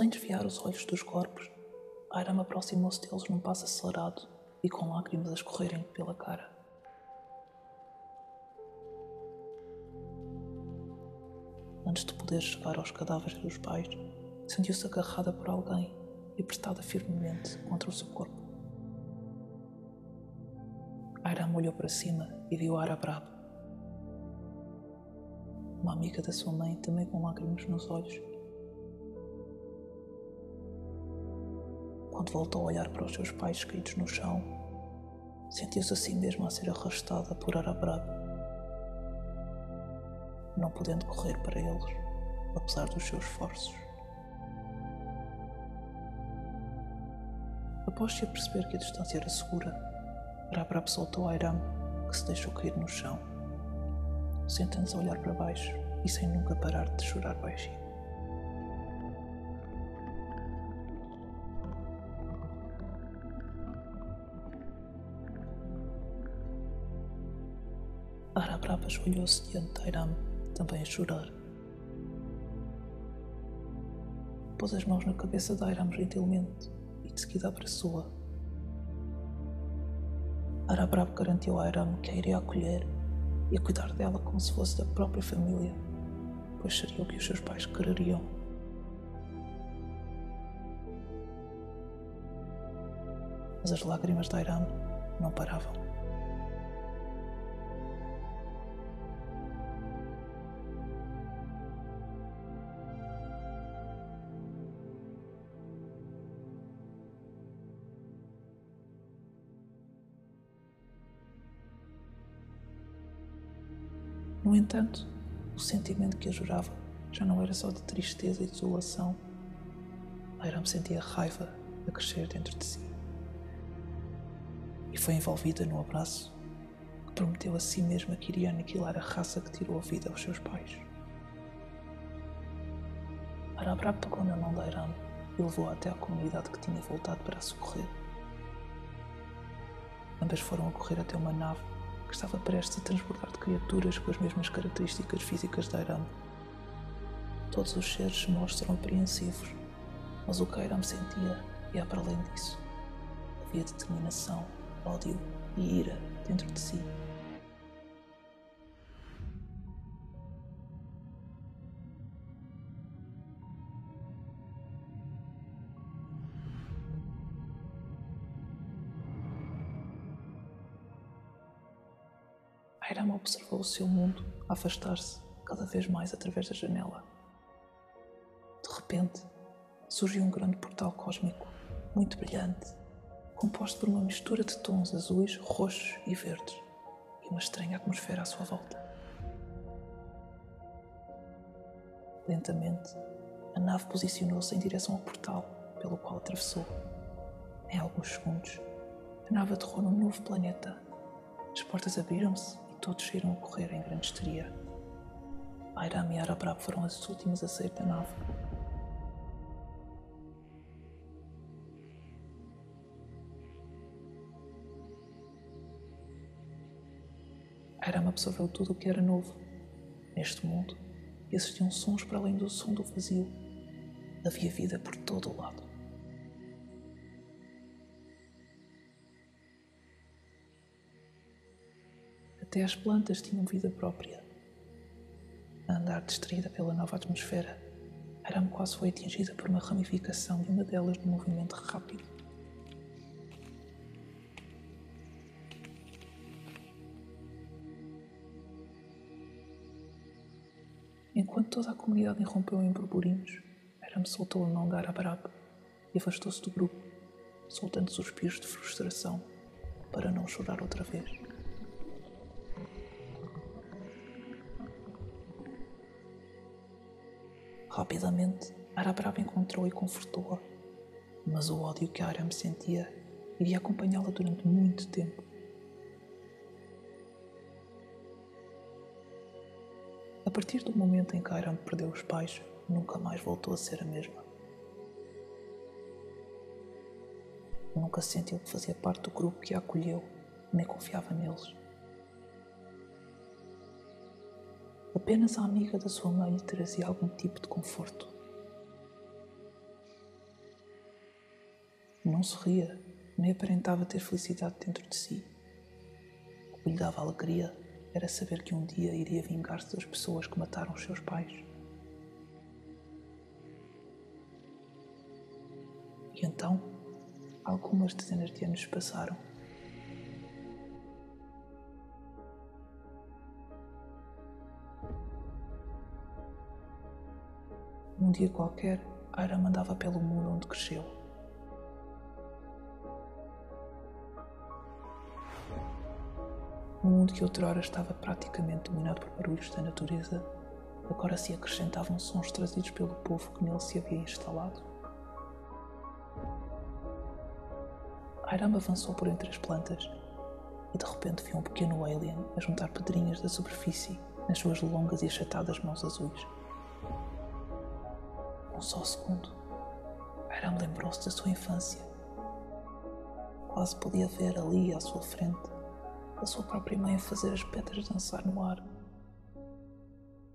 Sem desviar os olhos dos corpos, Airam aproximou-se deles num passo acelerado e com lágrimas a escorrerem pela cara. Antes de poder chegar aos cadáveres dos pais, sentiu-se agarrada por alguém e apertada firmemente contra o seu corpo. Airam olhou para cima e viu Arabrab. Uma amiga da sua mãe, também com lágrimas nos olhos. Quando voltou a olhar para os seus pais caídos no chão, sentiu-se assim mesmo a ser arrastada por Arabrab, não podendo correr para eles, apesar dos seus esforços. Após se perceber que a distância era segura, Arabrab soltou Airam, que se deixou cair no chão, sentando-se a olhar para baixo e sem nunca parar de chorar baixinho. Arabraba ajoelhou-se diante de Airam, também a chorar. Pôs as mãos na cabeça de Airam gentilmente e de seguida abraçou-a. Arabrab garantiu a Airam que a iria acolher e cuidar dela como se fosse da própria família, pois seria o que os seus pais quereriam. Mas as lágrimas de Airam não paravam. No entanto, o sentimento que a jurava já não era só de tristeza e desolação. Airam sentia raiva a crescer dentro de si. E foi envolvida no abraço que prometeu a si mesma que iria aniquilar a raça que tirou a vida aos seus pais. Arabrab pegou na mão de Airam e levou-a até à comunidade que tinha voltado para a socorrer. Ambas foram a correr até uma nave que estava prestes a transbordar de criaturas com as mesmas características físicas de Airam. Todos os seres se mostram apreensivos, mas o que Airam sentia ia para além disso. Havia determinação, ódio e ira dentro de si. Airam observou o seu mundo afastar-se cada vez mais através da janela. De repente, surgiu um grande portal cósmico, muito brilhante, composto por uma mistura de tons azuis, roxos e verdes, e uma estranha atmosfera à sua volta. Lentamente, a nave posicionou-se em direção ao portal pelo qual atravessou. Em alguns segundos, a nave aterrou num novo planeta. As portas abriram-se todos saíram a correr em grande histeria. Airam e Arabrab foram as últimas a sair da nave. Airam absorveu tudo o que era novo neste mundo e existiam sons para além do som do vazio. Havia vida por todo o lado. Até as plantas tinham vida própria. A andar distraída pela nova atmosfera, Aram quase foi atingida por uma ramificação de uma delas num movimento rápido. Enquanto toda a comunidade irrompeu em burburinhos, Aram soltou a mão de Arabarab e afastou-se do grupo, soltando suspiros de frustração para não chorar outra vez. Rapidamente, Arabrab encontrou e confortou-a, mas o ódio que Aram sentia iria acompanhá-la durante muito tempo. A partir do momento em que Aram perdeu os pais, nunca mais voltou a ser a mesma. Nunca sentiu que fazia parte do grupo que a acolheu, nem confiava neles. Apenas a amiga da sua mãe lhe trazia algum tipo de conforto. não sorria, nem aparentava ter felicidade dentro de si. O que lhe dava alegria era saber que um dia iria vingar-se das pessoas que mataram os seus pais. E então, algumas dezenas de anos passaram. Num dia qualquer, Aram andava pelo mundo onde cresceu. Um mundo que outrora estava praticamente dominado por barulhos da natureza, agora se acrescentavam sons trazidos pelo povo que nele se havia instalado. Airam avançou por entre as plantas e de repente viu um pequeno alien a juntar pedrinhas da superfície nas suas longas e achatadas mãos azuis. Um só segundo, Airam lembrou-se da sua infância. Quase podia ver ali à sua frente a sua própria mãe a fazer as pedras dançar no ar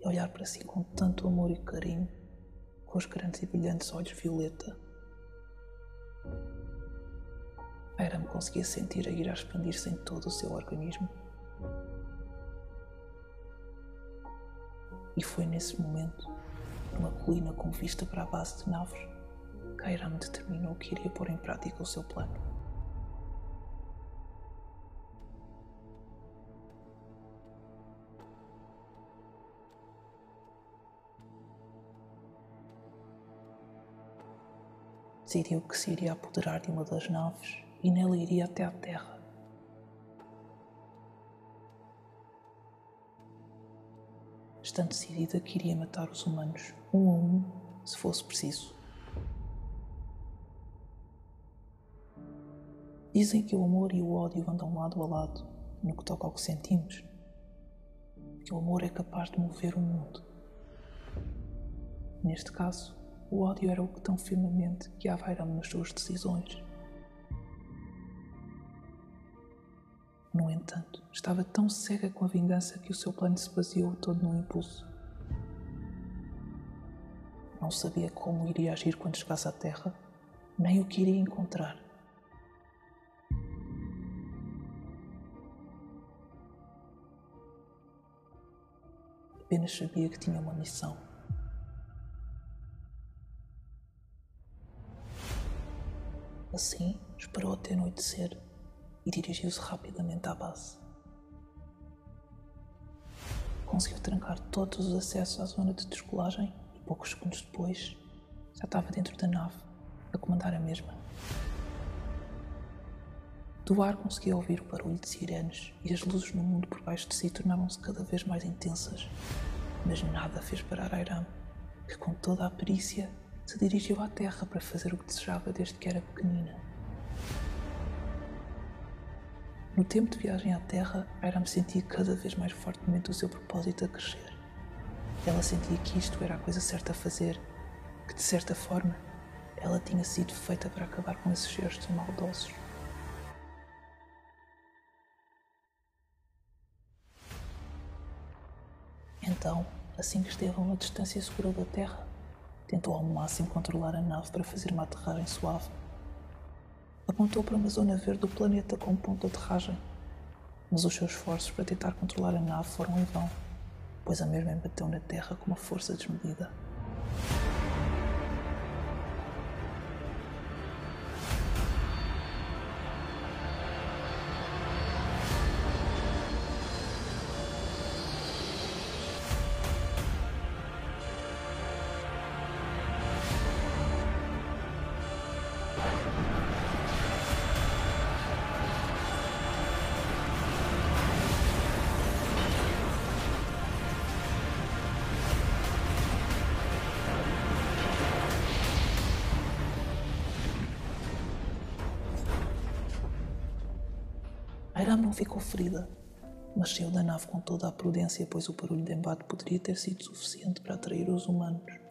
e olhar para si com tanto amor e carinho, com os grandes e brilhantes olhos violeta. Aram conseguia sentir a ira expandir-se em todo o seu organismo. E foi nesse momento, numa colina com vista para a base de naves, que Airam determinou que iria pôr em prática o seu plano. Decidiu que se iria apoderar de uma das naves e nela iria até à Terra. Estando decidida que iria matar os humanos, um a um, se fosse preciso. Dizem que o amor e o ódio andam lado a lado no que toca ao que sentimos. Que o amor é capaz de mover o mundo. Neste caso, o ódio era o que tão firmemente guiava Airam nas suas decisões. Estava tão cega com a vingança que o seu plano se baseou todo no impulso. Não sabia como iria agir quando chegasse à Terra, nem o que iria encontrar. Apenas sabia que tinha uma missão. Assim, esperou até anoitecer e dirigiu-se rapidamente à base. Conseguiu trancar todos os acessos à zona de descolagem e poucos segundos depois já estava dentro da nave, a comandar a mesma. Do ar conseguia ouvir o barulho de sirenes e as luzes no mundo por baixo de si tornavam-se cada vez mais intensas. Mas nada fez parar Airam, que com toda a perícia se dirigiu à Terra para fazer o que desejava desde que era pequenina. No tempo de viagem à Terra, Airam sentia cada vez mais fortemente o seu propósito a crescer. Ela sentia que isto era a coisa certa a fazer, que de certa forma ela tinha sido feita para acabar com esses gestos maldosos. Então, assim que esteve a uma distância segura da Terra, tentou ao máximo controlar a nave para fazer uma aterragem suave apontou para uma zona verde do planeta como ponto de aterragem. Mas os seus esforços para tentar controlar a nave foram em vão, pois a mesma embateu na Terra com uma força desmedida. Não ficou ferida, mas saiu da nave com toda a prudência, pois o barulho de embate poderia ter sido suficiente para atrair os humanos.